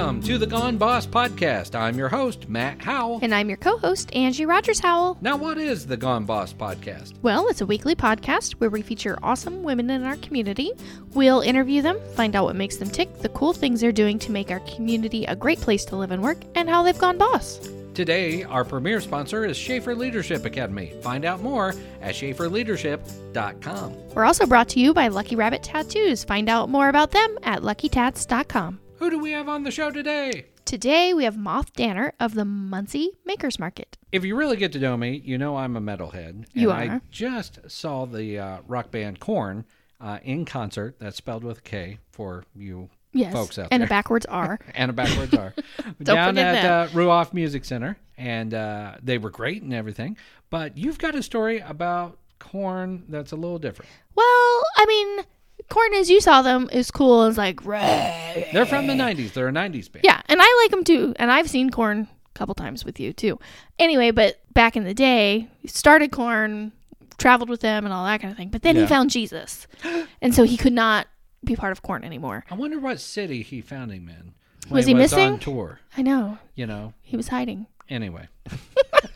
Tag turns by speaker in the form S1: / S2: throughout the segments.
S1: Welcome to the Gone Boss podcast. I'm your host, Matt Howell.
S2: And I'm your co host, Angie Rogers Howell.
S1: Now, what is the Gone Boss podcast?
S2: Well, it's a weekly podcast where we feature awesome women in our community. We'll interview them, find out what makes them tick, the cool things they're doing to make our community a great place to live and work, and how they've gone boss.
S1: Today, our premier sponsor is Schaefer Leadership Academy. Find out more at schaeferleadership.com.
S2: We're also brought to you by Lucky Rabbit Tattoos. Find out more about them at luckytats.com.
S1: Who do we have on the show today?
S2: Today we have Moth Danner of the Muncie Makers Market.
S1: If you really get to know me, you know I'm a metalhead. And
S2: You
S1: I
S2: are.
S1: just saw the uh, rock band Korn uh, in concert. That's spelled with a K for you
S2: Yes.
S1: folks out there.
S2: and
S1: there.
S2: a backwards R.
S1: and a backwards R.
S2: Don't
S1: Down at uh, Ruoff Music Center, and uh, they were great and everything. But you've got a story about Korn that's a little different.
S2: well, I mean, Korn as you saw them is cool. It's like, "Ray."
S1: They're from the '90s. They're a '90s band.
S2: Yeah, and I like them too. And I've seen Korn a couple times with you too. Anyway, but back in the day, he started Korn, traveled with them, and all that kind of thing. But then
S1: Yeah.
S2: he found Jesus, and so he could not be part of Korn anymore.
S1: I wonder what city he found him in. when
S2: Was he missing?
S1: on tour?
S2: I know
S1: You know.
S2: he was hiding.
S1: Anyway,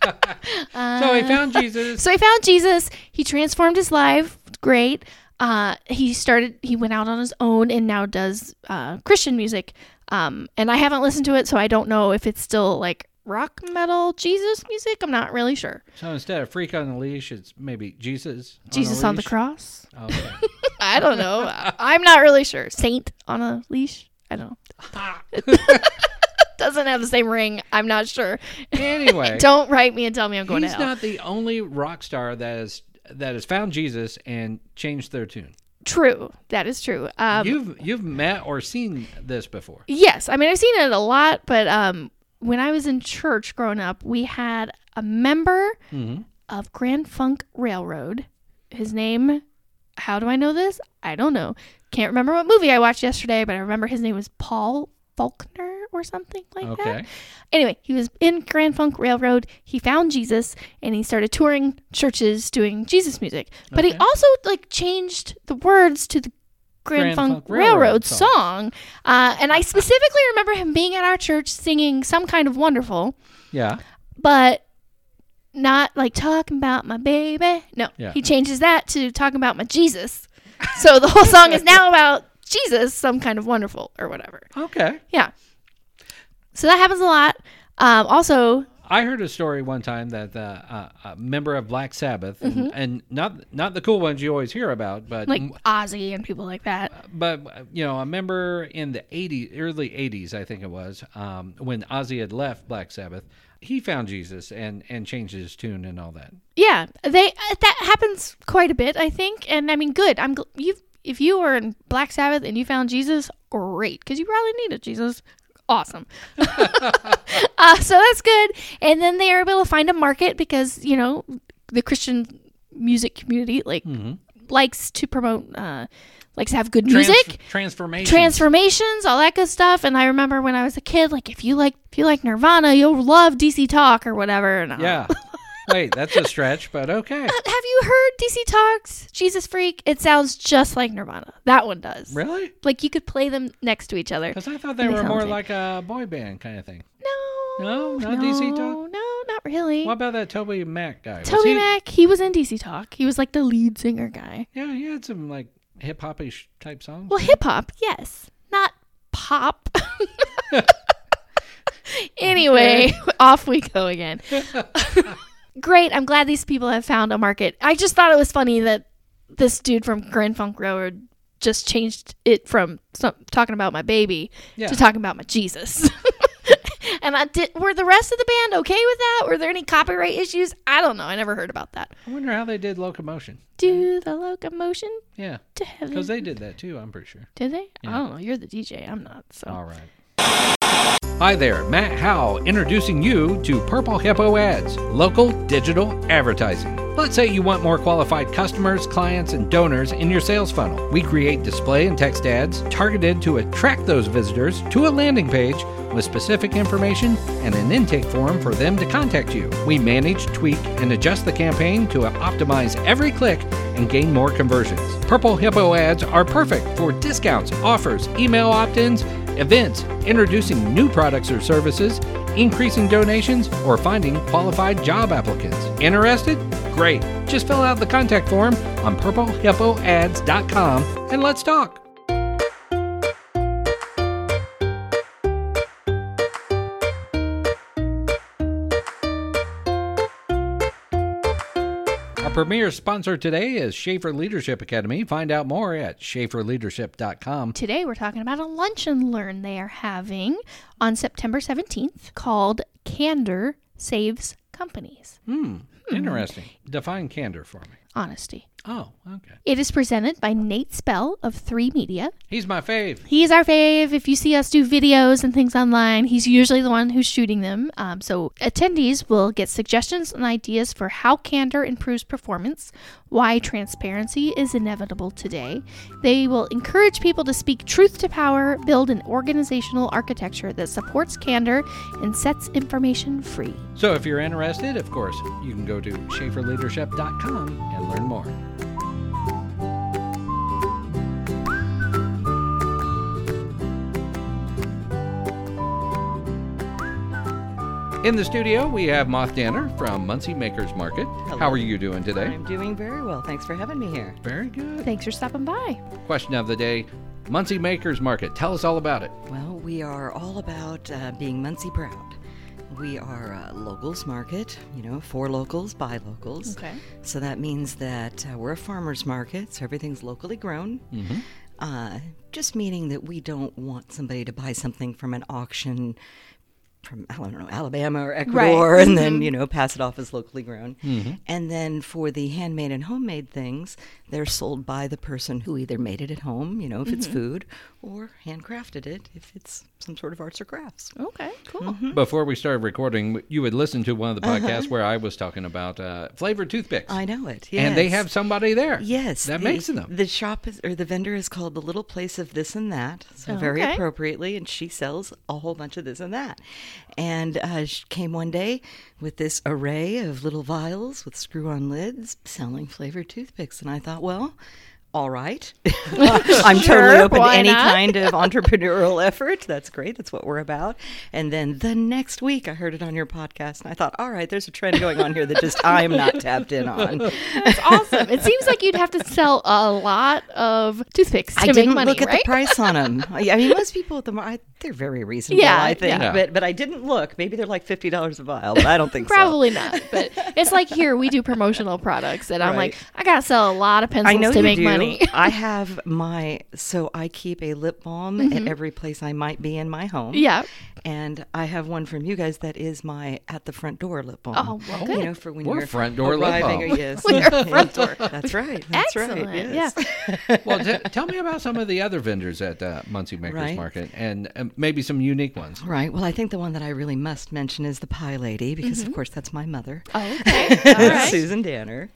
S2: Uh,
S1: so he found Jesus.
S2: So he found Jesus. He transformed his life. Great. Uh, he started. He went out on his own and now does uh, Christian music. Um, and I haven't listened to it, so I don't know if it's still like rock metal Jesus music. I'm not really sure.
S1: So instead of freak on the leash, it's maybe Jesus.
S2: Jesus
S1: on,
S2: on the cross.
S1: Okay.
S2: I don't know. I'm not really sure. Saint on a leash. I don't know. Doesn't have the same ring. I'm not sure.
S1: anyway,
S2: Don't write me and tell me I'm going
S1: he's
S2: to hell.
S1: not the only rock star that has that has found Jesus and changed their tune.
S2: true. That is true. Um,
S1: you've you've met or seen this before.
S2: Yes, I mean I've seen it a lot, but um, when I was in church growing up, we had a member
S1: Mm-hmm.
S2: of Grand Funk Railroad. His name, how do I know this? I don't know. Can't remember what movie I watched yesterday, but I remember his name was Paul Faulkner or something like that. Anyway, he was in Grand Funk Railroad. He found Jesus and he started touring churches doing Jesus music. But he also like changed the words to the Grand,
S1: Grand
S2: Funk,
S1: Funk Railroad
S2: Railroad, song. Uh, and I specifically remember him being at our church singing some kind of wonderful,
S1: Yeah.
S2: but not like talking about my baby. No,
S1: Yeah.
S2: he changes that to talking about my Jesus. So the whole song is now about Jesus, some kind of wonderful or whatever.
S1: Okay.
S2: Yeah. So that happens a lot. Um, also,
S1: I heard a story one time that uh, uh, a member of Black Sabbath, and, and not not the cool ones you always hear about, but
S2: Mm-hmm. like Ozzy and people like that.
S1: but uh, you know, a member in the 80s, early 80s, I think it was, um, when Ozzy had left Black Sabbath, he found Jesus and and changed his tune and all that.
S2: Yeah, they uh, that happens quite a bit, I think. And I mean, good. I'm gl- you if you were in Black Sabbath and you found Jesus, great, because you probably needed Jesus. Awesome. uh, so that's good. And then they are able to find a market because you know the Christian music community like likes to promote, uh, likes to have good
S1: Trans-
S2: music.
S1: transformation.
S2: transformations, all that good stuff. And I remember when I was a kid, like if you like if you like Nirvana, you'll love DC Talk or whatever. And, uh,
S1: yeah. Wait, that's a stretch, but okay.
S2: Uh, have you heard DC Talks? Jesus Freak? It sounds just like Nirvana. That one does.
S1: Really?
S2: Like you could play them next to each other.
S1: Because I thought they were more
S2: like-
S1: a boy band kind of thing.
S2: No.
S1: No? Not DC Talk?
S2: No, not really.
S1: What about that Toby Mac guy? Was
S2: Toby
S1: he-
S2: Mac, he was in DC Talk. He was like the lead singer guy.
S1: Yeah, he had some like hip hopish type songs.
S2: Well, hip hop, yes. Not pop. anyway, off we go again. Great. I'm glad these people have found a market. I just thought it was funny that this dude from Grand Funk Railroad just changed it from some, talking about my baby
S1: Yeah.
S2: to talking about my Jesus. and I did. Were the rest of the band okay with that? Were there any copyright issues? I don't know. I never heard about that.
S1: I wonder how they did locomotion.
S2: Do the locomotion
S1: Yeah,
S2: to heaven?
S1: because they did that too. I'm pretty sure.
S2: did they?
S1: Yeah.
S2: I don't know. You're the DJ. I'm not. So.
S1: All right. Hi there, Matt Howell introducing you to Purple Hippo Ads, local digital advertising. Let's say you want more qualified customers, clients, and donors in your sales funnel. We create display and text ads targeted to attract those visitors to a landing page with specific information and an intake form for them to contact you. We manage, tweak, and adjust the campaign to optimize every click and gain more conversions. Purple Hippo ads are perfect for discounts, offers, email opt ins, events, introducing new products or services, increasing donations, or finding qualified job applicants. Interested? Great. Just fill out the contact form on purplehippoads.com and let's talk. Premier sponsor today is Schaefer Leadership Academy. Find out more at schaeferleadership.com.
S2: Today we're talking about a lunch and learn they are having on September 17th called Candor Saves Companies.
S1: Hmm, interesting. Define candor for me.
S2: Honesty.
S1: Oh, okay.
S2: It is presented by Nate Spell of 3 Media.
S1: He's my fave.
S2: He's our fave. If you see us do videos and things online, he's usually the one who's shooting them. Um, so attendees will get suggestions and ideas for how candor improves performance, why transparency is inevitable today. They will encourage people to speak truth to power, build an organizational architecture that supports candor and sets information free.
S1: So if you're interested, of course, you can go to schaeferleadership.com and learn more. In the studio, we have Moth Danner from Muncie Makers Market. How are you doing today?
S3: I'm doing very well. Thanks for having me here.
S1: Very good.
S2: Thanks for stopping by.
S1: Question of the day Muncie Makers Market. Tell us all about it.
S3: Well, we are all about uh, being Muncie proud. We are a locals market, you know, for locals, by locals.
S2: Okay.
S3: So that means that uh, we're a farmer's market, so everything's locally grown.
S1: Mm-hmm.
S3: Uh, just meaning that we don't want somebody to buy something from an auction from I don't know Alabama or Ecuador and then mm-hmm. you know pass it off as locally grown. Mm-hmm. And then for the handmade and homemade things, they're sold by the person who either made it at home, you know, if it's mm-hmm. food, or handcrafted it if it's some sort of arts or crafts.
S2: Okay, cool.
S3: Mm-hmm.
S1: Before we started recording, you had listened to one of the podcasts where I was talking about uh, flavored toothpicks.
S3: Uh-huh. I know it. Yes.
S1: And they have somebody there.
S3: Yes,
S1: That
S3: the,
S1: makes them.
S3: The shop is, or the vendor is called the Little Place of This and That, so
S2: Oh,
S3: very
S2: okay.
S3: appropriately, and she sells a whole bunch of this and that. And uh, she came one day with this array of little vials with screw-on lids, selling flavored toothpicks, and I thought, well. All right. I'm
S2: Sure,
S3: totally open to any
S2: not?
S3: kind of entrepreneurial effort. That's great. That's what we're about. And then the next week, I heard it on your podcast, and I thought, all right, there's a trend going on here that just I'm not tapped in on.
S2: That's awesome. It seems like you'd have to sell a lot of toothpicks to
S3: I
S2: make
S3: didn't
S2: money,
S3: look at
S2: right?
S3: the price on them. I mean, most people at the mar- I- they're very reasonable.
S2: Yeah,
S3: I think,
S1: yeah.
S3: but but I didn't look. Maybe they're like fifty dollars a vial, but I don't think so.
S2: Probably not. But it's like here we do promotional products, and I'm like, I gotta sell a lot of pencils to make
S3: do.
S2: money.
S3: I have my so I keep a lip balm at every place I might be in my home.
S2: Mm-hmm. yeah.
S3: and I have one from you guys that is my at the front door lip balm.
S2: Oh, well,
S3: you
S2: good.
S3: know, for when
S1: We're
S3: you're
S1: front door lip balm.
S3: Yes,
S2: When you're front door.
S3: That's right. That's
S2: Excellent.
S3: right. Yes.
S2: Yeah.
S1: well, t- tell me about some of the other vendors at uh, Muncie Makers
S3: Right.
S1: Market and uh, maybe some unique ones.
S3: Right. Well, I think the one that I really must mention is the Pie Lady because,
S2: Mm-hmm.
S3: of course, that's my mother.
S2: Oh, okay. All right.
S3: Susan Danner.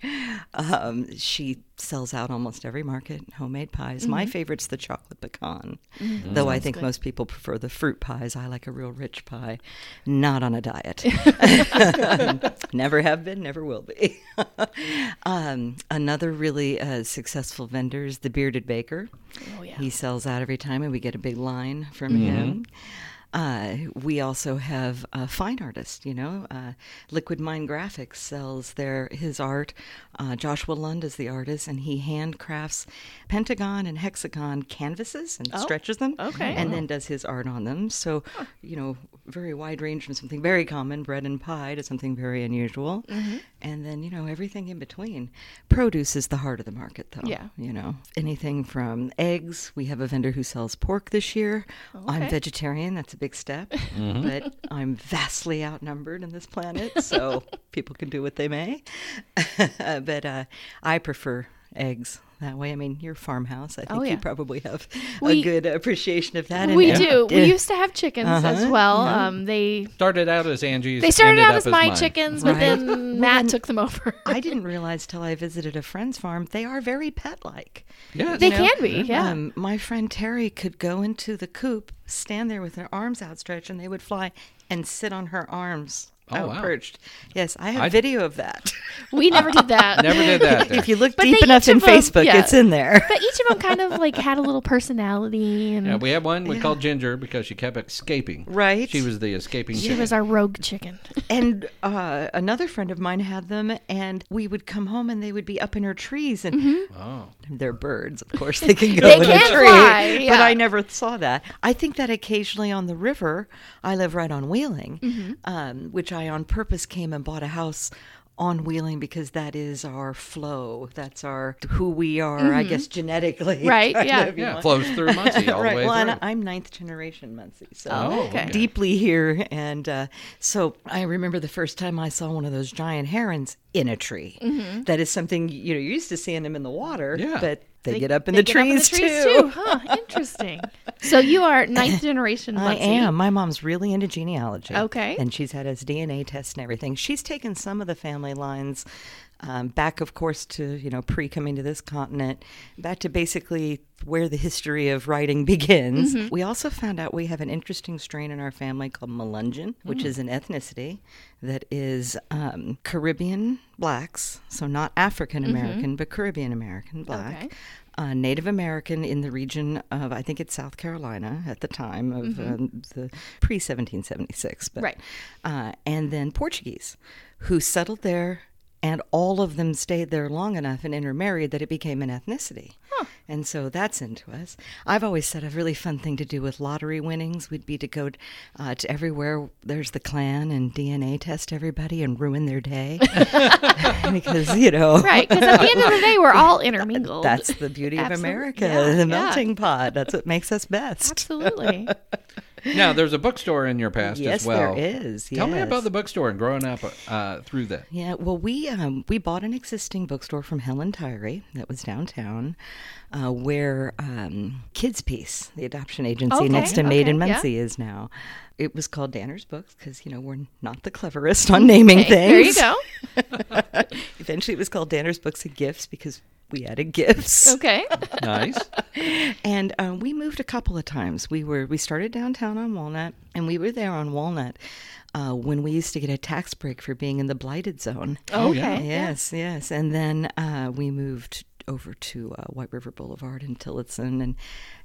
S3: Um, she sells out almost every market homemade pies. My
S2: Mm-hmm.
S3: favorite's the chocolate pecan, though I think most people prefer the fruit pies. I like a real rich pie, not on a diet. never have been, never will be. um, another really uh, successful vendor is the Bearded Baker.
S2: Oh, yeah.
S3: He sells out every time, and we get a big line from him. Uh, we also have a fine artist, you know. Uh, Liquid Mind Graphics sells their his art. Uh, Joshua Lund is the artist, and he handcrafts pentagon and hexagon canvases and stretches them,
S2: okay.
S3: and then does his art on them. So, you know, very wide range from something very common, bread and pie, to something very unusual, and then you know everything in between. Produce is the heart of the market, though.
S2: Yeah.
S3: you know anything from eggs. We have a vendor who sells pork this year. I'm vegetarian. That's a big step, but I'm vastly outnumbered in this planet, so people can do what they may. but uh, I prefer eggs. That way, I mean, your farmhouse. I think
S2: Oh, yeah.
S3: you probably have
S2: We-
S3: a good appreciation of that.
S2: We
S3: and-
S2: do. We used to have chickens as
S3: Uh-huh,
S2: well.
S3: yeah.
S2: Um, they
S1: Started out as Angie's.
S2: they started out
S1: up
S2: as my
S1: mine.
S2: chickens, but
S3: Right.
S2: then Matt took them over.
S3: I didn't realize till I visited a friend's farm they are very pet-like.
S1: Yeah.
S2: They
S3: know,
S2: can be, yeah.
S3: Um, my friend Terry could go into the coop, stand there with their arms outstretched, and they would fly and sit on her arms.
S1: Oh,
S3: out
S1: wow.
S3: perched. Yes, I have
S1: I-
S3: video of that.
S2: We never did that.
S1: Never did that.
S3: If you look
S2: But
S3: deep enough in
S2: of 'em-
S3: Facebook,
S2: yeah.
S3: it's in there.
S2: But each of them kind of like had a little personality, and
S1: yeah, we had one we called Ginger because she kept escaping.
S3: Right.
S1: She was the escaping.
S2: she
S1: chicken.
S2: was our rogue chicken.
S3: and uh, another friend of mine had them, and we would come home and they would be up in her trees, and
S1: Oh.
S3: They're birds, of course. They can go
S2: They
S3: in a tree,
S2: fly,
S3: but. I never saw that. I think that occasionally on the river, I live right on Wheeling,
S2: Mm-hmm.
S3: um, which I on purpose came and bought a house on Wheeling because that is our flow. That's our who we are, I guess genetically.
S2: Mm-hmm. Right, yeah.
S3: of,
S1: Yeah,
S3: know.
S1: flows through Muncie all
S3: right.
S1: the way
S3: well,
S1: through.
S3: and I'm ninth generation Muncie, so
S1: Oh,
S2: okay.
S1: okay.
S3: deeply here. And uh, so I remember the first time I saw one of those giant herons in a tree.
S2: Mm-hmm.
S3: That is something you know you're used to seeing them in the water,
S1: Yeah.
S3: but they,
S2: They-
S3: get up in,
S2: they
S3: the,
S2: get up in
S3: trees
S2: the trees
S3: too.
S2: Huh, interesting. So you are ninth generation.
S3: I
S2: Muncie.
S3: am. My mom's really into genealogy.
S2: Okay.
S3: And she's had his DNA test and everything. She's taken some of the family lines um, back, of course, to, you know, pre coming to this continent, back to basically where the history of writing begins.
S2: Mm-hmm.
S3: We also found out we have an interesting strain in our family called Melungeon, which
S2: Mm.
S3: is an ethnicity that is um, Caribbean blacks, so not African American, but Caribbean American black
S2: Mm-hmm. Okay.
S3: uh, Native American in the region of, I think it's South Carolina at the time of um, the pre 1776. But,
S2: Right.
S3: Uh, and then Portuguese, who settled there, and all of them stayed there long enough and intermarried that it became an ethnicity. And so that's into us. I've always said a really fun thing to do with lottery winnings would be to go uh, to everywhere there's the clan and DNA test everybody and ruin their day. because, you know.
S2: Right, because at the end of the day, we're all intermingled.
S3: That's the beauty of America,
S2: yeah,
S3: the
S2: yeah.
S3: melting pot. That's what makes us best.
S2: absolutely.
S1: Now, there's a bookstore in your past
S3: Yes,
S1: as well.
S3: Yes, there is.
S1: Tell me about the bookstore and growing up uh, through that.
S3: Yeah, well, we um, we bought an existing bookstore from Helen Tyree that was downtown, uh, where um, Kids Peace, the adoption agency
S2: Okay,
S3: next to Maid in
S2: okay, yeah.
S3: Is now. It was called Danner's Books because you know we're not the cleverest on naming
S2: Okay, there you
S3: things.
S2: go.
S3: Eventually, it was called Danner's Books and Gifts because we added gifts.
S2: Okay.
S1: Nice.
S3: And um, we moved a couple of times. We were we started downtown on Walnut, and we were there on Walnut uh, when we used to get a tax break for being in the blighted zone.
S1: Oh, yeah.
S2: Okay.
S3: Yes, yes. And then uh, we moved over to uh, White River Boulevard in Tillotson and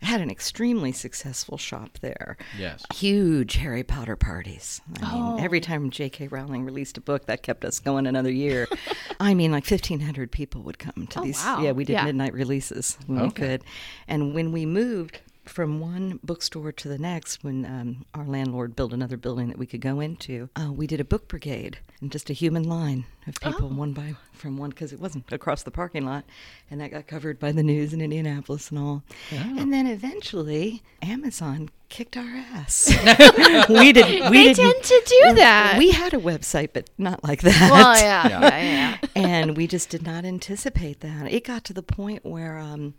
S3: had an extremely successful shop there.
S1: Yes.
S3: Huge Harry Potter parties. I
S2: Oh.
S3: mean, every time J.K. Rowling released a book, that kept us going another year. I mean, like 1,500 people would come to
S2: Oh,
S3: these.
S2: wow.
S3: Yeah, we did
S2: Yeah.
S3: midnight releases when we could. And when we moved, from one bookstore to the next, when um, our landlord built another building that we could go into, uh, we did a book brigade and just a human line of people,
S2: Oh.
S3: one by from one, because it wasn't across the parking lot, and that got covered by the news in Indianapolis and all. And then eventually, Amazon kicked our ass. we did. We
S2: they
S3: didn't.
S2: tend to do that.
S3: We had a website, but not like that
S2: well, yeah,
S1: Yeah.
S2: yeah, yeah.
S3: and we just did not anticipate that. It got to the point where um,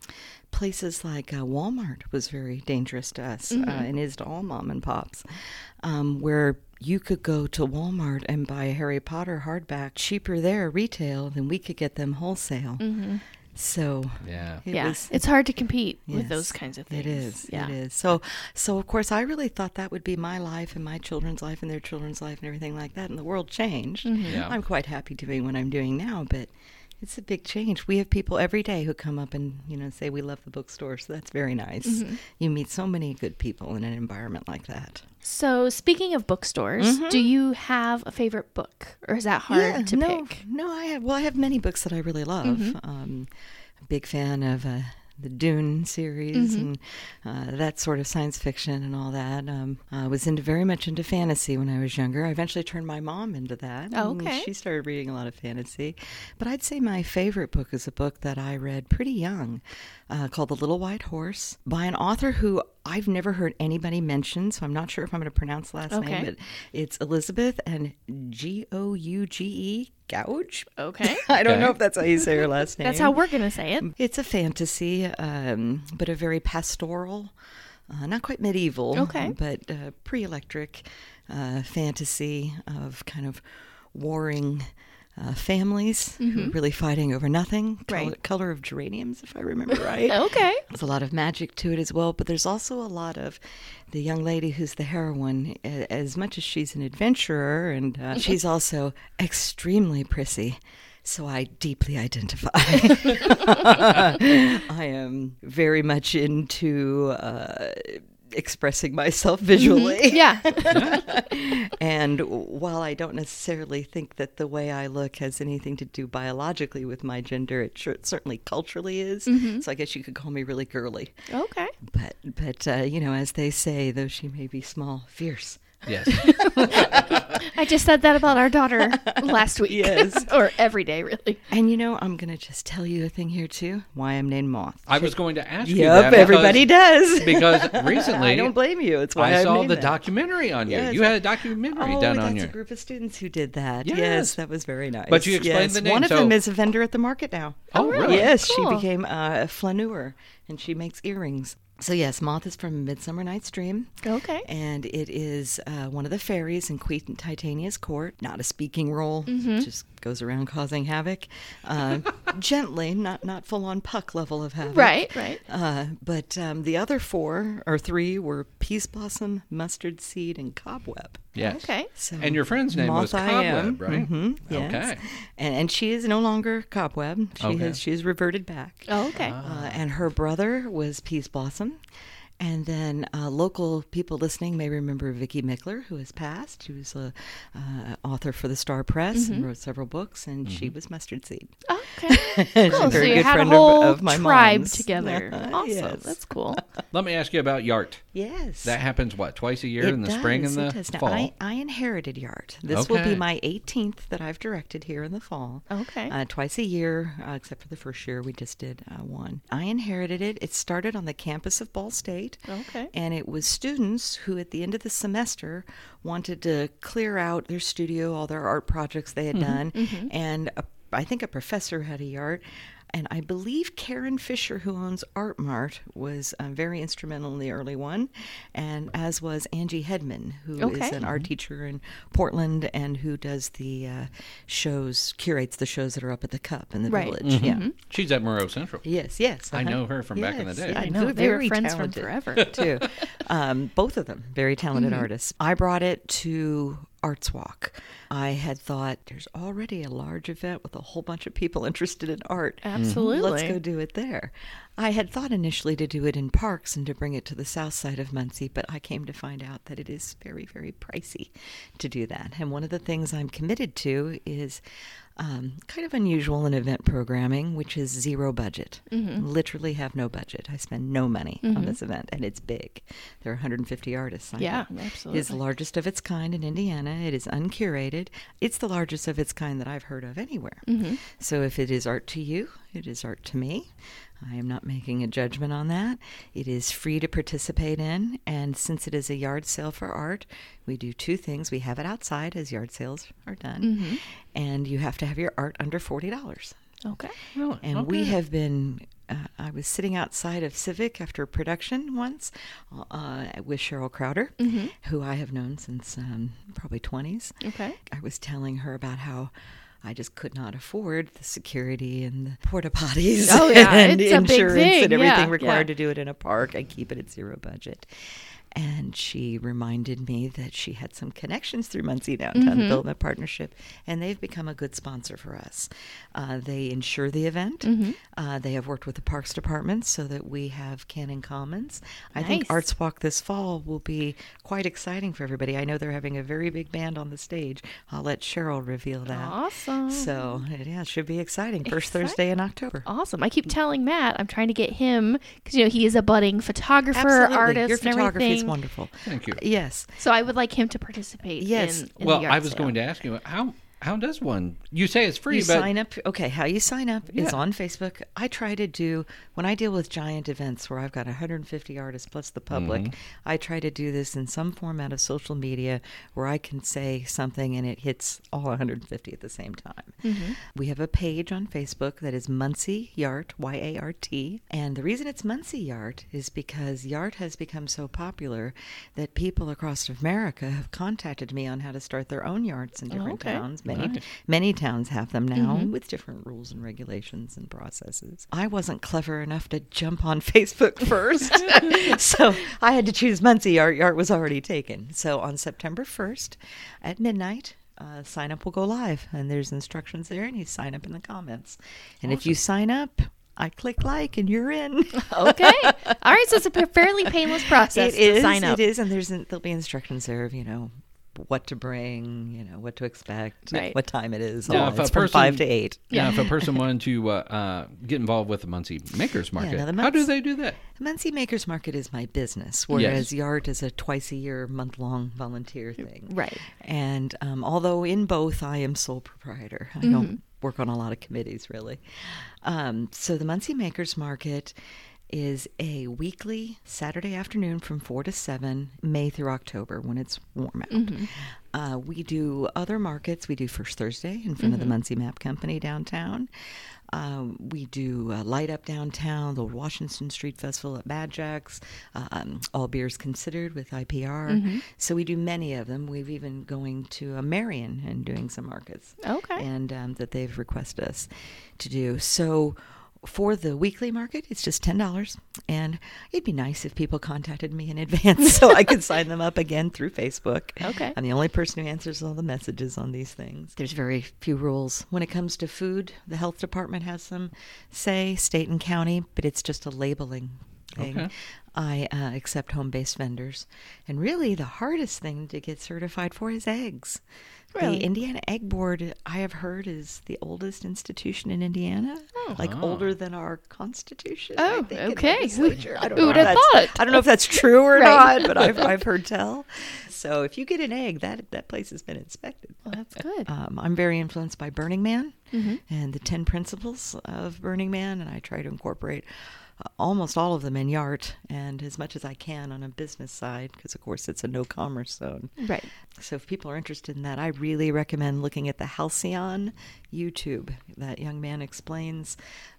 S3: places like uh, Walmart was very dangerous to us, uh, and is to all mom and pops, um, where you could go to Walmart and buy a Harry Potter hardback cheaper there retail than we could get them wholesale. So
S1: Yeah.
S3: it
S2: yeah.
S3: was
S2: it's hard to compete with those kinds of things.
S3: It is.
S2: Yeah.
S3: It is. So, so of course, I really thought that would be my life and my children's life and their children's life and everything like that. And the world changed. Mm-hmm.
S1: Yeah.
S3: I'm quite happy doing what I'm doing now, but it's a big change. We have people every day who come up and you know say we love the bookstore, so that's very nice. Mm-hmm. You meet so many good people in an environment like that.
S2: So, speaking of bookstores, do you have a favorite book, or is that hard to
S3: no,
S2: pick?
S3: No, I have. Well, I have many books that I really love. Um, big fan of uh, the Dune series and uh, that sort of science fiction and all that. Um, I was into very much into fantasy when I was younger. I eventually turned my mom into that.
S2: Oh, okay.
S3: She started reading a lot of fantasy, but I'd say my favorite book is a book that I read pretty young, uh, called The Little White Horse, by an author who I've never heard anybody mention, so I'm not sure if I'm going to pronounce last
S2: Okay.
S3: name, but it's Elizabeth and G O U G E Gouge.
S2: Okay.
S3: I don't know if that's how you say her last name.
S2: That's how we're going to say it.
S3: It's a fantasy, um, but a very pastoral, uh, not quite medieval,
S2: Okay.
S3: but uh, pre-electric uh, fantasy of kind of warring. Uh, families who are really fighting over nothing. Color,
S2: Mm-hmm. Right.
S3: color of geraniums, if I remember right.
S2: Okay.
S3: There's a lot of magic to it as well, but there's also a lot of the young lady who's the heroine. As much as she's an adventurer, and uh, she's also extremely prissy. So I deeply identify. I am very much into uh, expressing myself visually.
S2: Yeah.
S3: and while I don't necessarily think that the way I look has anything to do biologically with my gender, it sure, certainly culturally is. So I guess you could call me really girly.
S2: okay.
S3: But but uh, you know, as they say, though she may be small, fierce.
S1: Yes.
S2: I just said that about our daughter last week.
S3: Yes.
S2: or every day, really.
S3: And you know, I'm gonna just tell you a thing here too. Why I'm named Moth.
S1: I was going to ask you
S3: Yep,
S1: that. because-
S3: everybody does.
S1: Because recently,
S3: I don't blame you. It's why
S1: I
S3: I'm
S1: saw
S3: named
S1: the
S3: that.
S1: documentary on you.
S3: Yes.
S1: You had a documentary
S3: Oh,
S1: done
S3: that's
S1: on you.
S3: a group of students who did that.
S1: Yes.
S3: Yes, that was very nice.
S1: But you explained
S3: Yes.
S1: the name,
S3: One of
S1: so-
S3: them is a vendor at the market now.
S1: Oh, really?
S3: Yes,
S2: Cool.
S3: she became uh, a flaneur, and she makes earrings. So yes, Moth is from Midsummer Night's Dream.
S2: Okay.
S3: And it is uh, one of the fairies in Queen Titania's court. Not a speaking role, just goes around causing havoc. Uh, gently, not not full on puck level of havoc.
S2: Right, right.
S3: Uh, but um, the other four or three were Peaseblossom, Mustard Seed, and Cobweb.
S1: Yes.
S2: Okay.
S3: So
S1: And your friend's name was
S3: Moth I am.
S1: Cobweb, right?
S3: Mhm, yes.
S1: Okay.
S3: And, and she is no longer Cobweb. She
S1: Okay.
S3: has she has reverted back.
S2: Oh, okay.
S3: Uh, and her brother was Peaseblossom. And then uh, local people listening may remember Vicki Mickler, who has passed. She was a uh, author for the Star Press
S2: Mm-hmm.
S3: and wrote several books, and she was Mustard Seed.
S2: okay.
S3: She's a
S2: Cool. So
S3: very
S2: you
S3: good
S2: had a
S3: friend
S2: whole
S3: of, of my
S2: tribe
S3: mom's.
S2: together. Awesome.
S3: Yes.
S2: That's cool.
S1: Let me ask you about Yart.
S3: Yes.
S1: That happens what twice a year
S3: It
S1: in the spring and
S3: does, it
S1: the
S3: does. Now,
S1: fall.
S3: I, I inherited Yart. This will be my 18th that I've directed here in the fall.
S2: Okay.
S3: Uh, twice a year, uh, except for the first year we just did uh, one. I inherited it. It started on the campus of Ball State.
S2: Okay.
S3: And it was students who, at the end of the semester, wanted to clear out their studio, all their art projects they had mm-hmm. done. Mm-hmm. And a, I think a professor had a yard. And I believe Karen Fisher, who owns Art Mart, was uh, very instrumental in the early one, and as was Angie Hedman, who is
S2: Okay.
S3: an art teacher in Portland and who does the uh, shows, curates the shows that are up at the Cup in the
S2: Right.
S3: village. Yeah.
S1: She's at Moreau Central.
S3: Yes, yes.
S1: I
S3: uh-huh.
S1: know her from back in the day.
S3: yeah,
S2: I know.
S3: ve-
S2: They were
S3: very
S2: friends from forever.
S3: too. Um, both of them very talented artists. I brought it to Arts Walk. I had thought there's already a large event with a whole bunch of people interested in art.
S2: Absolutely.
S3: Let's go do it there. I had thought initially to do it in parks and to bring it to the south side of Muncie, but I came to find out that it is very, very pricey to do that. And one of the things I'm committed to is um, kind of unusual in event programming, which is zero budget. Mm-hmm. Literally have no budget. I spend no money on mm-hmm. this event, and it's big. There are 150 artists.
S2: Yeah,
S3: up. It is the largest of its kind in Indiana. It is uncurated. It's the largest of its kind that I've heard of anywhere. Mm-hmm. So if it is art to you, it is art to me. I am not making a judgment on that. It is free to participate in, and since it is a yard sale for art, we do two things. We have it outside as yard sales are done, mm-hmm. and you have to have your art under forty dollars.
S2: Okay.
S1: Really?
S3: And we have been. Uh, I was sitting outside of Civic after production once uh, with Cheryl Crowder, who I have known since um, probably 20s.
S2: Okay.
S3: I was telling her about how I just could not afford the security and the porta potties
S2: Oh, yeah,
S3: and
S2: it's a big
S3: insurance
S2: thing,
S3: and everything
S2: yeah,
S3: required
S2: yeah.
S3: to do it in a park and keep it at zero budget. And she reminded me that she had some connections through Muncie Downtown
S2: Mm-hmm.
S3: Development Partnership, and they've become a good sponsor for us. Uh, they insure the event.
S2: Mm-hmm.
S3: Uh, they have worked with the Parks Department so that we have Canan Commons. I think Arts Walk this fall will be quite exciting for everybody. I know they're having a very big band on the stage. I'll let Cheryl reveal that.
S2: Awesome.
S3: So yeah, it should be exciting. First Thursday in October.
S2: Awesome. I keep telling Matt I'm trying to get him because you know he is a budding photographer,
S3: Absolutely.
S2: artist,
S3: Your
S2: and everything.
S3: Is wonderful.
S1: Thank you.
S3: Yes.
S2: So I would like him to participate.
S3: Yes.
S2: In, in
S1: well,
S2: the
S1: I was
S2: sale.
S1: going to ask you how how does one? You say it's free,
S3: You
S1: but
S3: sign up. Okay, how you sign up is on Facebook. I try to do when I deal with giant events where I've got 150 artists plus the public.
S1: Mm-hmm.
S3: I try to do this in some format of social media where I can say something and it hits all 150 at the same time.
S2: Mm-hmm.
S3: We have a page on Facebook that is Muncie Yart, Y A R T, and the reason it's Muncie Yart is because Yart has become so popular that people across America have contacted me on how to start their own yards in different
S2: okay.
S3: towns. Many
S1: Nice.
S3: many towns have them now with different rules and regulations and processes. I wasn't clever enough to jump on Facebook first, so I had to choose Muncie. Art Yart was already taken. So on September 1st at midnight, uh, sign up will go live, and there's instructions there, and you sign up in the comments. And if you sign up, I click like, and you're in.
S2: Okay. All right. So it's a fairly painless process
S3: It
S2: to
S3: is.
S2: sign up.
S3: It is, and there's there'll be instructions there of you know what to bring, you know what to expect,
S2: Right.
S3: what time it is.
S1: Now,
S3: all.
S1: if a
S3: it's from
S1: person-
S3: five to eight.
S1: Yeah, if a person wanted to uh, uh, get involved with the Muncie Makers Market,
S3: now the
S1: how do
S3: Muncie-
S1: they do that?
S3: The Muncie Makers Market is my business, whereas Yart is a twice a year, month long volunteer thing.
S2: Right.
S3: And um, although in both I am sole proprietor, I don't work on a lot of committees really. Um, so the Muncie Makers Market is a weekly Saturday afternoon from 4 to 7, May through October when it's warm out. Uh, we do other markets. We do First Thursday in front of the Muncie Map Company downtown. Um, we do uh, Light Up Downtown, the Old Washington Street Festival at Bad Jack's, um, All Beers Considered with IPR. So we do many of them. We've even going to uh, Marion and doing some markets
S2: Okay.
S3: and um, that they've requested us to do. So for the weekly market, it's just ten dollars, and it'd be nice if people contacted me in advance so I could sign them up again through Facebook.
S2: Okay.
S3: I'm the only person who answers all the messages on these things. There's very few rules when it comes to food. The health department has some say, state and county, but it's just a labeling thing.
S1: Okay.
S3: I uh, accept home-based vendors, and really the hardest thing to get certified for is eggs.
S2: Really?
S3: The Indiana Egg Board, I have heard, is the oldest institution in Indiana, like older than our Constitution. I
S2: Oh, okay.
S3: legislature. I don't
S2: Who
S3: know
S2: would
S3: if
S2: have
S3: that's-
S2: thought?
S3: I don't know if that's true or
S2: Right.
S3: not, but I've, I've heard tell. So if you get an egg, that that place has been inspected.
S2: Well, that's good.
S3: Um, I'm very influenced by Burning Man
S2: Mm-hmm.
S3: and the 10 principles of Burning Man, and I try to incorporate almost all of them in YART and as much as I can on a business side, because of course it's a no commerce zone.
S2: Right.
S3: So if people are interested in that, I really recommend looking at the Halcyon YouTube. That young man explains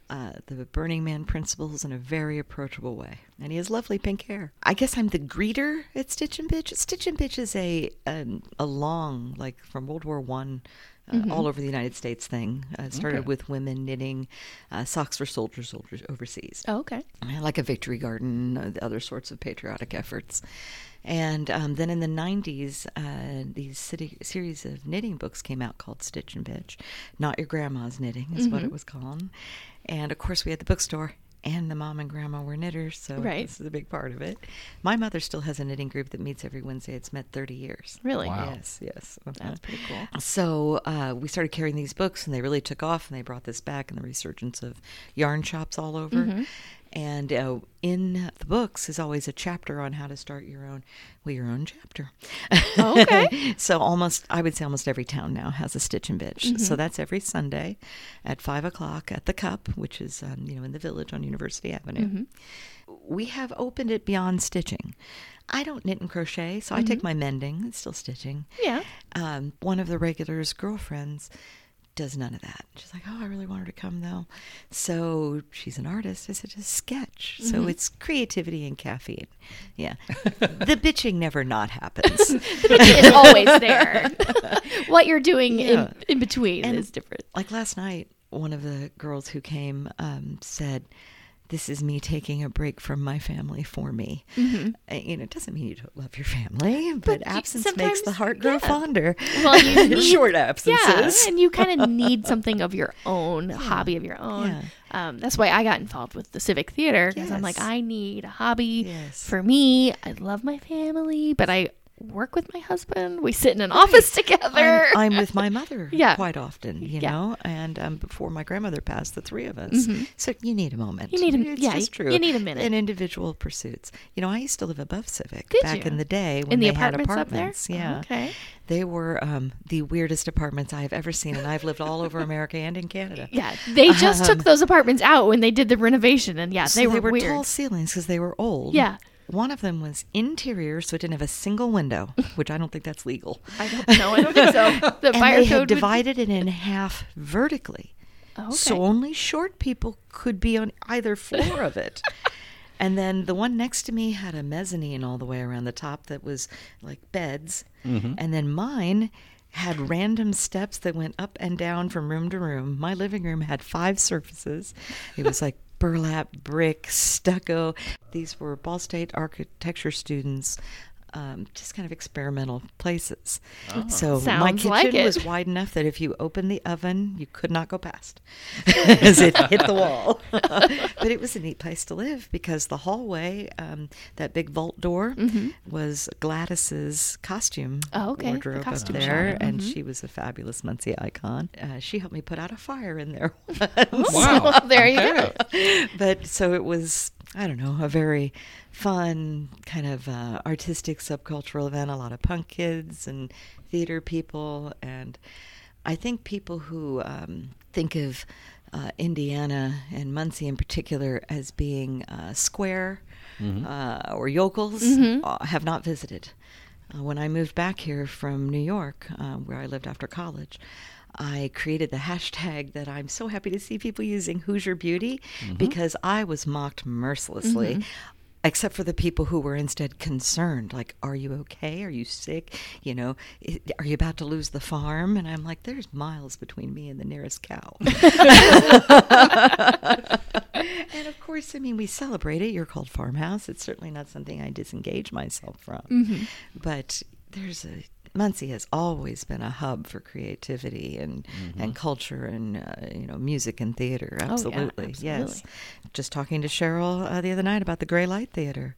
S3: uh, the Burning Man principles in a very approachable way, and he has lovely pink hair. I guess I'm the greeter at Stitch and Bitch. Stitch and Bitch is a um, a long, like from World War One. Uh, All over the United States thing. Uh, started
S1: Okay.
S3: with women knitting uh, socks for soldiers, soldiers overseas
S2: Oh, okay.
S3: like a victory garden, uh, the other sorts of patriotic efforts. And um, then in the 90s, uh, these city, series of knitting books came out called Stitch and Bitch. Not Your Grandma's Knitting is what it was called. And of course, we had the bookstore, and the mom and grandma were knitters, so
S2: Right.
S3: this is a big part of it. My mother still has a knitting group that meets every Wednesday. It's met 30 years.
S2: Really?
S1: Wow.
S3: Yes, yes. uh-huh.
S2: That's pretty cool.
S3: So uh, we started carrying these books, and they really took off. And they brought this back, and the resurgence of yarn shops all over.
S2: Mm-hmm.
S3: And uh, in the books is always a chapter on how to start your own, well, your own chapter.
S2: Oh, okay.
S3: so almost, I would say, almost every town now has a Stitch and Bitch.
S2: Mm-hmm.
S3: So that's every Sunday at five o'clock at the Cup, which is um, you know in the village on University Avenue.
S2: Mm-hmm.
S3: We have opened it beyond stitching. I don't knit and crochet, so I take
S2: Mm-hmm.
S3: my mending. It's still stitching
S2: Yeah.
S3: um, one of the regulars' girlfriends does none of that. She's like, "Oh, I really want her to come though." So she's an artist. I said, "Just sketch."
S2: Mm-hmm.
S3: So it's creativity and caffeine. Yeah, the bitching never not happens.
S2: The bitch is always there. what you're doing
S3: Yeah.
S2: in, in between
S3: And-
S2: is different.
S3: like last night, one of the girls who came um, said. This is me taking a break from my family for me. Uh, You know, it doesn't mean you don't love your family, but,
S2: Mm-hmm. But
S3: absence makes the heart grow
S2: yeah.
S3: fonder.
S2: Well, you need-
S3: short absences.
S2: Yeah, and you kind of need something of your own, a hobby of your own.
S3: Yeah.
S2: Um, that's why I got involved with the civic theater because I'm like, I need a hobby
S3: Yes.
S2: for me. I love my family, but I work with my husband. We sit in an office together.
S3: I'm, I'm with my mother
S2: Yeah.
S3: quite often, you
S2: Yeah.
S3: know, and um, before my grandmother passed, the three of us. So you need a moment.
S2: Mm-hmm. You need a-
S3: it's
S2: yeah,
S3: true.
S2: you need a minute.
S3: In individual pursuits. You know, I used to live above Civic
S2: Did
S3: back
S2: you?
S3: in the day when
S2: in the
S3: they had
S2: apartments,
S3: apartments.
S2: up there.
S3: Yeah.
S2: Okay.
S3: They were um, the weirdest apartments I have ever seen, and I've lived all over America and in Canada.
S2: Yeah, they just took those apartments out when they did the renovation, and yeah,
S3: Um, So
S2: they were,
S3: tall ceilings because they were old.
S2: Yeah.
S3: One of them was interior, so it didn't have a single window, which I don't think that's legal.
S2: I don't know. I don't think so. The
S3: and
S2: fire
S3: they
S2: code
S3: had
S2: would-
S3: divided it in half vertically.
S2: Oh, okay.
S3: So only short people could be on either floor of it. And then the one next to me had a mezzanine all the way around the top that was like beds. Mm-hmm. And then mine had random steps that went up and down from room to room. My living room had five surfaces. It was like burlap, brick, stucco. These were Ball State architecture students um, just kind of experimental places.
S1: Oh.
S3: So my
S2: Sounds
S3: kitchen
S2: like
S3: was wide enough that if you opened the oven, you could not go past as it hit the wall. but it was a neat place to live because the hallway, um, that big vault door, was Gladys's costume
S2: Mm-hmm. Oh, okay. The
S3: wardrobe up
S2: costume
S3: there,
S2: shop.
S3: and she was a fabulous Muncie icon. Uh, she helped me put out a fire in there.
S1: Wow.
S2: there you go.
S3: But so it was i don't know a very fun kind of uh, artistic subcultural event a lot of punk kids and theater people. And i think people who um, think of uh, indiana and muncie in particular as being uh, square uh, or yokels uh, have not visited. Uh, when I moved back here from New York, uh, where I lived after college, I created the hashtag that I'm so happy to see people using Hoosier Beauty mm-hmm. because I was mocked mercilessly. Mm-hmm. Except for the people who were instead concerned, like, "Are you okay? Are you sick? You know, are you about to lose the farm?" And I'm like, "There's miles between me and the nearest cow." and of course, I mean, we celebrate it. You're called farmhouse. It's certainly not something I disengage myself from. Mm-hmm. But there's a Muncie has always been a hub for creativity and and culture and uh, you know music and theater. Absolutely, yes.
S2: absolutely.
S3: Just talking to Cheryl uh, the other night about the Gray Light Theater,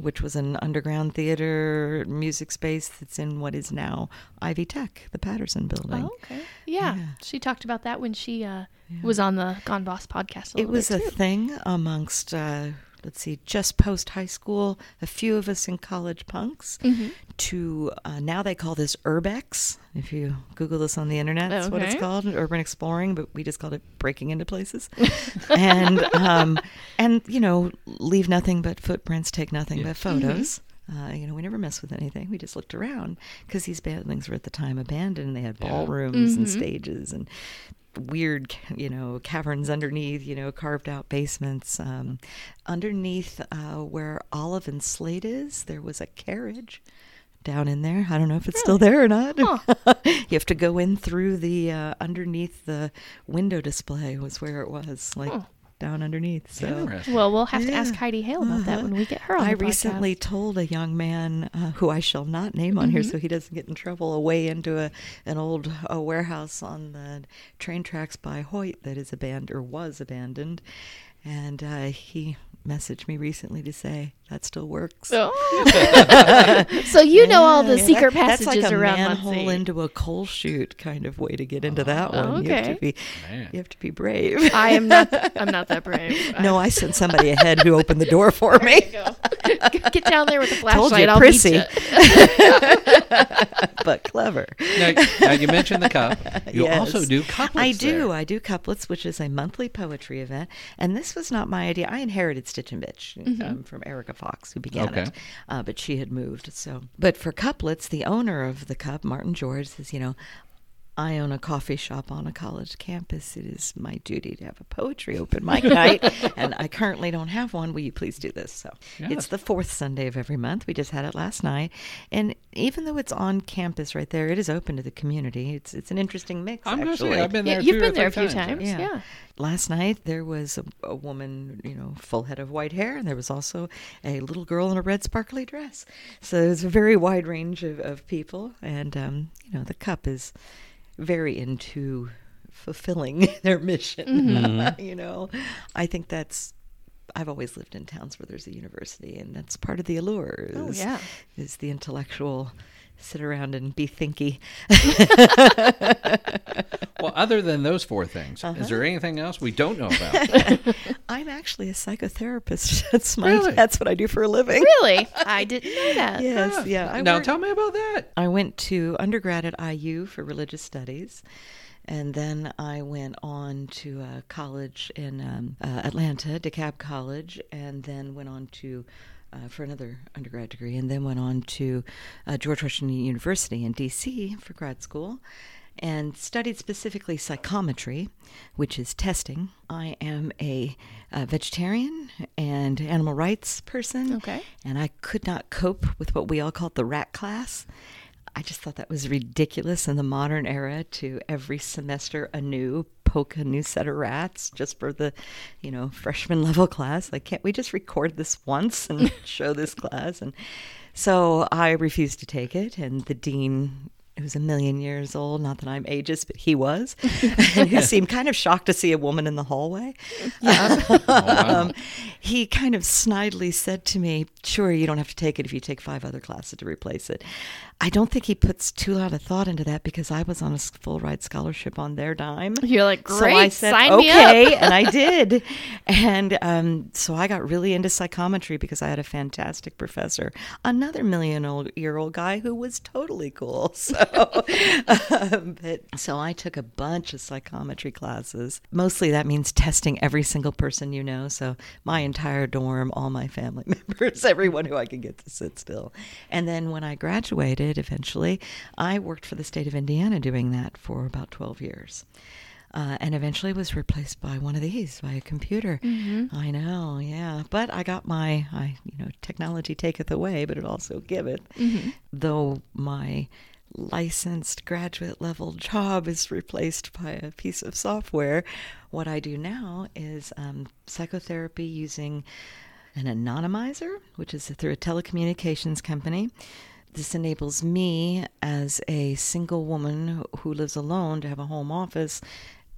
S3: which was an underground theater music space that's in what is now Ivy Tech, the Patterson building.
S2: Oh, okay. Yeah.
S3: Yeah.
S2: She talked about that when she uh, was on the Gone Boss podcast. A
S3: It was a
S2: too.
S3: thing amongst, uh, let's see, just post high school, a few of us in college punks,
S2: Mm-hmm.
S3: to uh, now they call this Urbex. If you Google this on the internet, that's what it's called, urban exploring, but we just called it breaking into places. and, um, and, you know, leave nothing but footprints, take nothing but photos. Uh, you know, we never messed with anything. We just looked around because these buildings were at the time abandoned. They had ballrooms and stages and weird, you know, caverns underneath, you know, carved out basements. Um, underneath uh, where Olive and Slate is, there was a carriage down in there. I don't know if it's still there or not. you have to go in through the uh, underneath the window display was where it was, like down underneath. So.
S2: Well, we'll have to ask Heidi Hale about that
S3: Uh-huh.
S2: when we get her on
S3: I
S2: the podcast.
S3: recently told a young man uh, who I shall not name on here,
S2: Mm-hmm.
S3: so he doesn't get in trouble, away into a an old uh warehouse on the train tracks by Hoyt that is abandoned or was abandoned, and uh, he messaged me recently to say that still works.
S2: Oh. so you know all the
S3: Yeah,
S2: secret
S3: that-
S2: passages
S3: that's like a
S2: around
S3: manhole
S2: Muncie.
S3: into a coal chute kind of way to get into that
S2: Oh,
S3: one. You have
S2: okay.
S3: to be,
S1: Man.
S3: you have to be brave.
S2: I am not. I'm not that brave.
S3: no, I sent somebody ahead who opened the door for me.
S2: Go. Get down there with a
S3: Told
S2: flashlight.
S3: you,
S2: I'll
S3: prissy.
S2: beat you.
S3: but clever.
S1: Now, now you mentioned the cup. You
S3: Yes.
S1: also do couplets.
S3: I do.
S1: there.
S3: I do couplets, which is a monthly poetry event. And this was not my idea. I inherited Stitch and Bitch um, from Erica Fox, who began
S1: Okay.
S3: it. Uh, but she had moved. So, but for couplets, the owner of the cup, Martin George, says, you know. I own a coffee shop on a college campus. It is my duty to have a poetry open mic night, and I currently don't have one. Will you please do this? So
S1: Yes.
S3: it's the fourth Sunday of every month. We just had it last night, and even though it's on campus right there, it is open to the community. It's it's an interesting mix.
S1: I'm
S3: actually.
S1: say I've been
S2: Yeah,
S1: there.
S2: you've been there a few times.
S1: yes.
S2: Yeah.
S3: Last night there was a, a woman, you know, full head of white hair, and there was also a little girl in a red sparkly dress. So there's a very wide range of, of people, and um, you know, the cup is very into fulfilling their mission. Mm-hmm. you know, I think that's. I've always lived in towns where there's a university, and that's part of the allure.
S2: Oh, yeah.
S3: is the intellectual sit around and be thinky.
S1: Well, other than those four things,
S3: Uh-huh.
S1: is there anything else we don't know about?
S3: I'm actually a psychotherapist. That's my.
S1: Really?
S3: That's what I do for a living.
S2: Really? I didn't know that.
S3: Yes, yeah. I
S1: now
S3: work-
S1: tell me about that.
S3: I went to undergrad at IU for religious studies. And then I went on to uh, college in um, uh, Atlanta, DeKalb College, and then went on to uh, for another undergrad degree, and then went on to uh, George Washington University in D.C. for grad school, and studied specifically psychometry, which is testing. I am a, uh vegetarian and animal rights person.
S2: Okay.
S3: And I could not cope with what we all called the rat class. I just thought that was ridiculous in the modern era to every semester anew poke a new set of rats just for the, you know, freshman level class. Like, can't we just record this once and show this class? And So I refused to take it, and the dean who's a million years old, not that I'm ageist, but he was, and who seemed kind of shocked to see a woman in the hallway. um, he kind of snidely said to me, Sure, you don't have to take it if you take five other classes to replace it. I don't think he puts too lot of thought into that because I was on a full ride scholarship on their dime.
S2: You're like, great,
S3: So I said,
S2: sign me
S3: okay,
S2: up.
S3: and I did. And um, so I got really into psychometry because I had a fantastic professor, another million old year old guy who was totally cool. So, um, but, so I took a bunch of psychometry classes. Mostly that means testing every single person you know. So my entire dorm, all my family members, everyone who I could get to sit still. And then when I graduated, eventually, I worked for the state of Indiana doing that for about 12 years uh, and eventually was replaced by one of these by a computer. I know, yeah. But I got my, I you know, technology taketh away, but it also giveth. Though my licensed graduate level job is replaced by a piece of software, what I do now is um, psychotherapy using an anonymizer, which is through a telecommunications company. This enables me, as a single woman who lives alone, to have a home office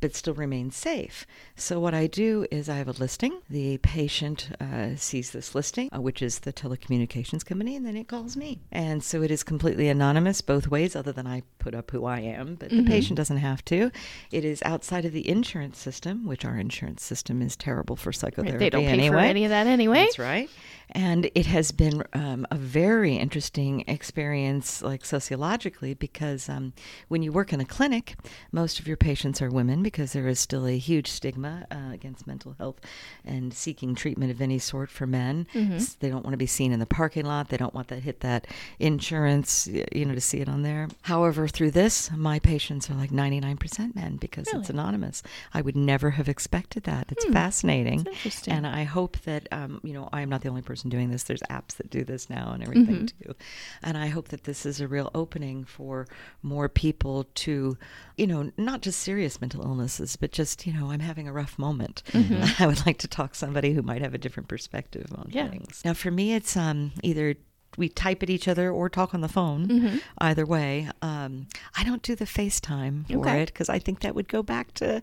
S3: but still remain safe. So, what I do is I have a listing. The patient uh, sees this listing, uh, which is the telecommunications company, and then it calls me. And so it is completely anonymous both ways, other than I put up who I am, but the patient doesn't have to. It is outside of the insurance system, which our insurance system is terrible for psychotherapy
S2: They don't pay
S3: anyway.
S2: for any of that anyway.
S3: That's right. And it has been um, a very interesting experience, like sociologically, because um, when you work in a clinic, most of your patients are women because there is still a huge stigma uh, against mental health and seeking treatment of any sort for men. S- They don't want to be seen in the parking lot. They don't want to hit that insurance, you know, to see it on there. However, through this, my patients are like 99% men because it's anonymous. I would never have expected that. It's fascinating.
S2: interesting.
S3: And I hope that, um, you know, I am not the only person doing this. There's apps that do this now and everything too. And I hope that this is a real opening for more people to, you know, not just serious mental illnesses, but just, you know, I'm having a rough moment. I would like to talk to somebody who might have a different perspective on
S2: Yeah.
S3: things. Now, for me, it's um, either we type at each other or talk on the phone. Either way, um, I don't do the FaceTime for
S2: Okay.
S3: it because I think that would go back to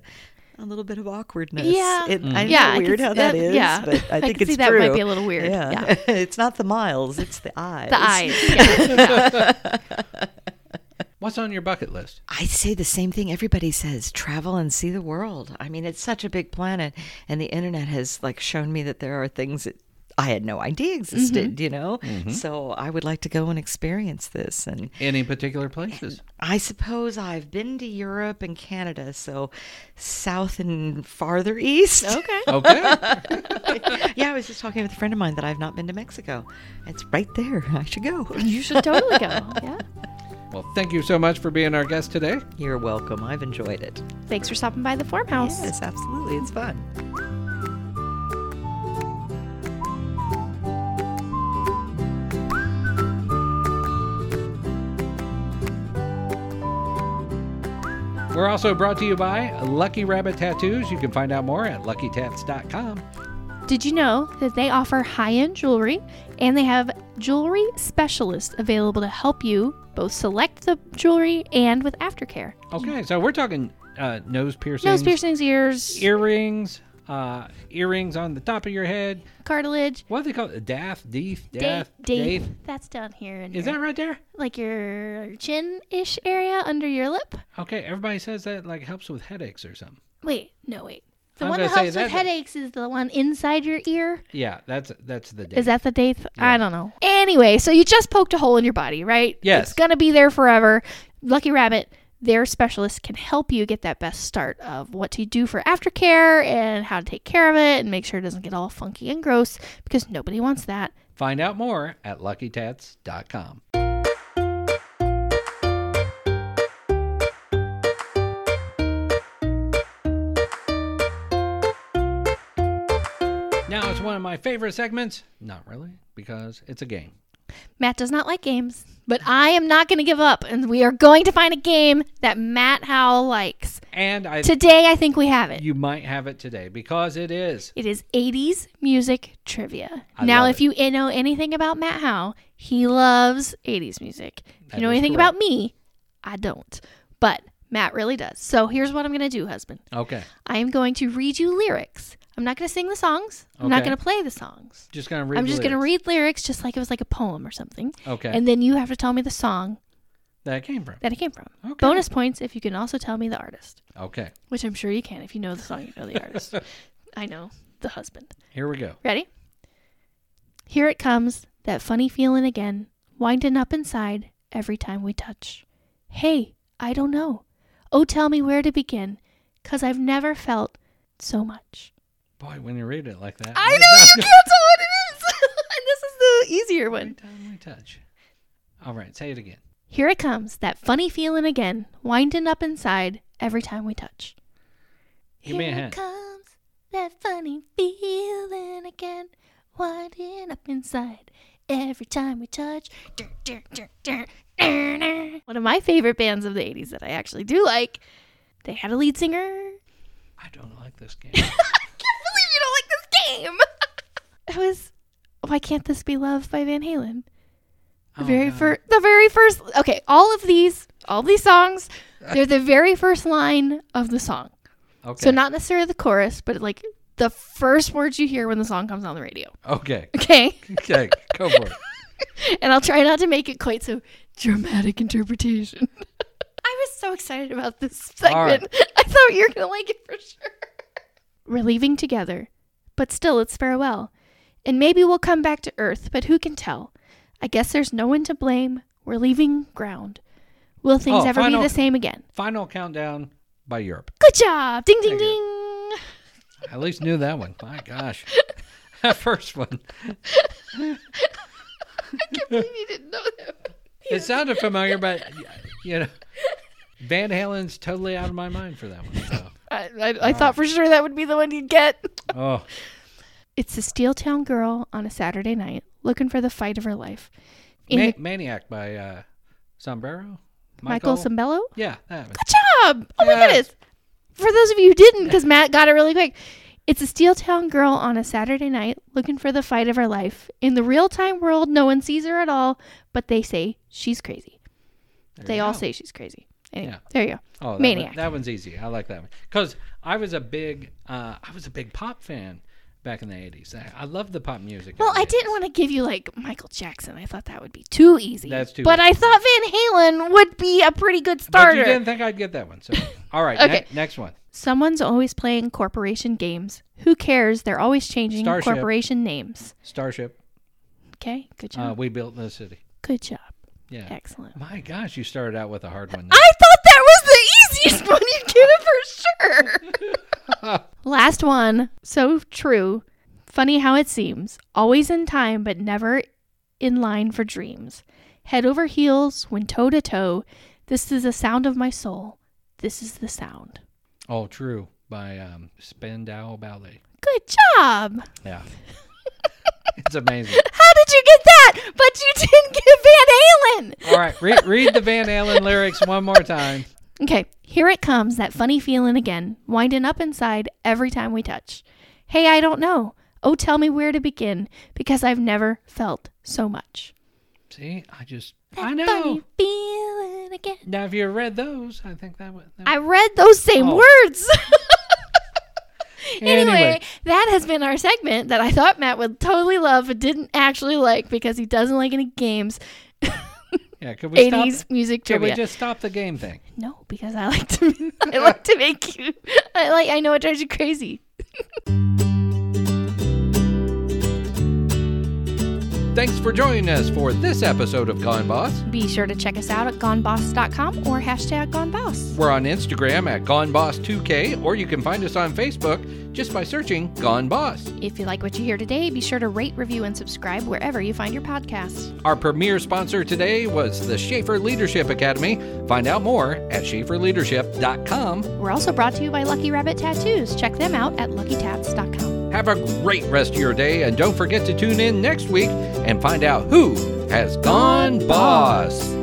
S3: a little bit of awkwardness.
S2: Yeah.
S3: it, I know
S2: Yeah,
S3: weird
S2: s-
S3: how that
S2: uh,
S3: is,
S2: yeah.
S3: but I
S2: I
S3: think
S2: could
S3: it's
S2: see that
S3: true.
S2: might be a little weird. Yeah.
S3: it's not the miles; it's the eyes.
S2: The eyes. Yeah.
S1: What's on your bucket list?
S3: I say the same thing everybody says travel and see the world. I mean, it's such a big planet, and the internet has like shown me that there are things that I had no idea existed, mm-hmm. you know? Mm-hmm. So I would like to go and experience this. And
S1: Any particular places?
S3: I suppose I've been to Europe and Canada, so south and farther east.
S2: okay.
S1: Okay.
S3: yeah, I was just talking with a friend of mine that I've not been to Mexico. It's right there. I should go.
S2: You should totally go. Yeah.
S1: Well, thank you so much for being our guest today.
S3: You're welcome. I've enjoyed it.
S2: Thanks for stopping by the farmhouse.
S3: Yes, absolutely. It's fun.
S1: We're also brought to you by Lucky Rabbit Tattoos. You can find out more at luckytats.com.
S2: Did you know that they offer high end jewelry and they have jewelry specialists available to help you both select the jewelry and with aftercare?
S1: Okay, so we're talking uh, nose piercings,
S2: Nose piercings, ears,
S1: earrings, uh, earrings on the top of your head.
S2: cartilage.
S1: What do they call it?
S2: Dave,
S1: dath,
S2: Dave,
S1: Dave.
S2: that's down here. In
S1: Is
S2: your-
S1: that right there?
S2: like your chin ish area under your lip?
S1: Okay, everybody says that like helps with headaches or something.
S2: Wait, no, wait. The
S1: I'm
S2: one that helps with headaches is the one inside your ear.
S1: Yeah, that's that's the
S2: Is that the date? I don't know. Anyway, so you just poked a hole in your body, right?
S1: Yes.
S2: It's going to be there forever. Lucky Rabbit, their specialists can help you get that best start of what to do for aftercare and how to take care of it and make sure it doesn't get all funky and gross because nobody wants that.
S1: Find out more at luckytats.com. my favorite segments. Not really, because it's a game.
S2: Matt does not like games, but I am not going to give up, and we are going to find a game that Matt Howell likes.
S1: And I
S2: Today, I think we have it.
S1: you might have it today because it is.
S2: It is 80s music trivia.
S1: I
S2: now, if you know anything about Matt Howe, he loves 80s music. If
S1: That
S2: you know anything
S1: correct.
S2: about me, I don't. But Matt really does. So here's what I'm going to do, husband.
S1: Okay.
S2: I am going to read you lyrics. I'm not going to sing the songs. I'm not going to play the songs.
S1: Just gonna read.
S2: I'm just going to read lyrics just like it was like a poem or something.
S1: Okay.
S2: And then you have to tell me the song
S1: that it came from.
S2: that it came from.
S1: Okay.
S2: Bonus points if you can also tell me the artist,
S1: Okay.
S2: which I'm sure you can. If you know the song, you know the artist. I know the husband.
S1: Here we go.
S2: Ready? Here it comes, that funny feeling again, winding up inside every time we touch. Hey, I don't know. Oh, tell me where to begin, 'cause I've never felt so much.
S1: Boy, when you read it like that,
S2: I know you
S1: good.
S2: can't tell what it is. and this is the easier one.
S1: Every time we touch. All right, say it again.
S2: Here it comes, that funny feeling again, winding up inside every time we touch.
S1: Give me a
S2: Here
S1: hint.
S2: it comes, that funny feeling again, winding up inside every time we touch. Dur, dur, dur, dur, dur, dur. One of my favorite bands of the 80s that I actually do like, they had a lead singer.
S1: I don't like this game.
S2: I can't believe you don't like this game. it was Why Can't This Be Love by Van Halen. The
S1: Oh,
S2: very
S1: God.
S2: first, the very first. Okay, all of these, all these songs, they're the very first line of the song.
S1: Okay.
S2: So not necessarily the chorus, but like the first words you hear when the song comes on the radio.
S1: Okay.
S2: Okay,
S1: Okay. Go for it.
S2: and I'll try not to make it quite so dramatic interpretation. I was so excited about this segment.
S1: All right.
S2: I thought you were gonna like it for sure. We're leaving together, but still it's farewell. And maybe we'll come back to Earth, but who can tell? I guess there's no one to blame. We're leaving ground. Will things
S1: Oh,
S2: ever
S1: final-
S2: be the same again?
S1: Final countdown by Europe.
S2: Good job! Ding ding
S1: Thank
S2: ding!
S1: I at least knew that one. My gosh. That first one.
S2: I can't believe you didn't know that.
S1: It sounded familiar, but you know, Van Halen's totally out of my mind for that one. So.
S2: I, I, I thought for sure that would be the one you'd get.
S1: Oh,
S2: It's the Steel Town girl on a Saturday night looking for the fight of her life. In
S1: Ma-
S2: the-
S1: Maniac by uh, Sombrero.
S2: Michael Sembello?
S1: Yeah, that one.
S2: Good job! Oh my
S1: Yeah.
S2: goodness. For those of you who didn't, because Matt got it really quick, it's a Steel Town girl on a Saturday night looking for the fight of her life. In the real time world, no one sees her at all, but they say she's crazy.
S1: There
S2: They
S1: you
S2: all
S1: go.
S2: say she's crazy. Anyway,
S1: Yeah.
S2: there you go.
S1: Oh, that
S2: Maniac.
S1: One, that one's easy. I like that one because I was a big, uh, I was a big pop fan back in the '80s. I, I loved the pop music.
S2: Well, I didn't want to give you like Michael Jackson. I thought that would be too easy.
S1: That's too
S2: But
S1: easy.
S2: I thought Van Halen would be a pretty good
S1: But
S2: starter.
S1: you didn't think I'd get that one. So, all right.
S2: Okay.
S1: ne- next one.
S2: Someone's always playing corporation games. Who cares? They're always changing
S1: Starship.
S2: corporation names.
S1: Starship.
S2: Okay, good
S1: Uh,
S2: job.
S1: we built the city.
S2: good job.
S1: Yeah.
S2: Excellent.
S1: My gosh, you started out with a hard one.
S2: I thought that was the easiest one you'd get it for sure. Last one. So true. Funny how it seems. Always in time, but never in line for dreams. Head over heels when toe to toe. This is the sound of my soul. This is the sound.
S1: Oh, true. By um, Spandau Ballet.
S2: Good job.
S1: Yeah. it's amazing.
S2: How did you get that? But you didn't get Van Halen.
S1: All right. Read, read the Van Halen lyrics one more time.
S2: Okay, here it comes, that funny feeling again, winding up inside every time we touch. Hey, I don't know. Oh, tell me where to begin, because I've never felt so much.
S1: See, I just,
S2: That
S1: I know.
S2: funny feeling again.
S1: Now, if you read those, I think that would. That
S2: I read those same
S1: Oh.
S2: words. anyway,
S1: Anyway.
S2: that has been our segment that I thought Matt would totally love, but didn't actually like because he doesn't like any games.
S1: yeah, could we
S2: 80s
S1: stop?
S2: music
S1: Could we
S2: trivia.
S1: just stop the game thing?
S2: No, because I like to I like to make you I like I know it drives you crazy.
S1: Thanks for joining us for this episode of Gone Boss.
S2: Be sure to check us out at goneboss.com or hashtag goneboss.
S1: We're on Instagram at GoneBoss2K, or you can find us on Facebook just by searching Gone Boss.
S2: If you like what you hear today, be sure to rate, review, and subscribe wherever you find your podcasts.
S1: Our premier sponsor today was the Schaefer Leadership Academy. Find out more at schaeferleadership.com.
S2: We're also brought to you by Lucky Rabbit Tattoos. Check them out at luckytats.com.
S1: Have a great rest of your day, and don't forget to tune in next week and find out who has gone boss.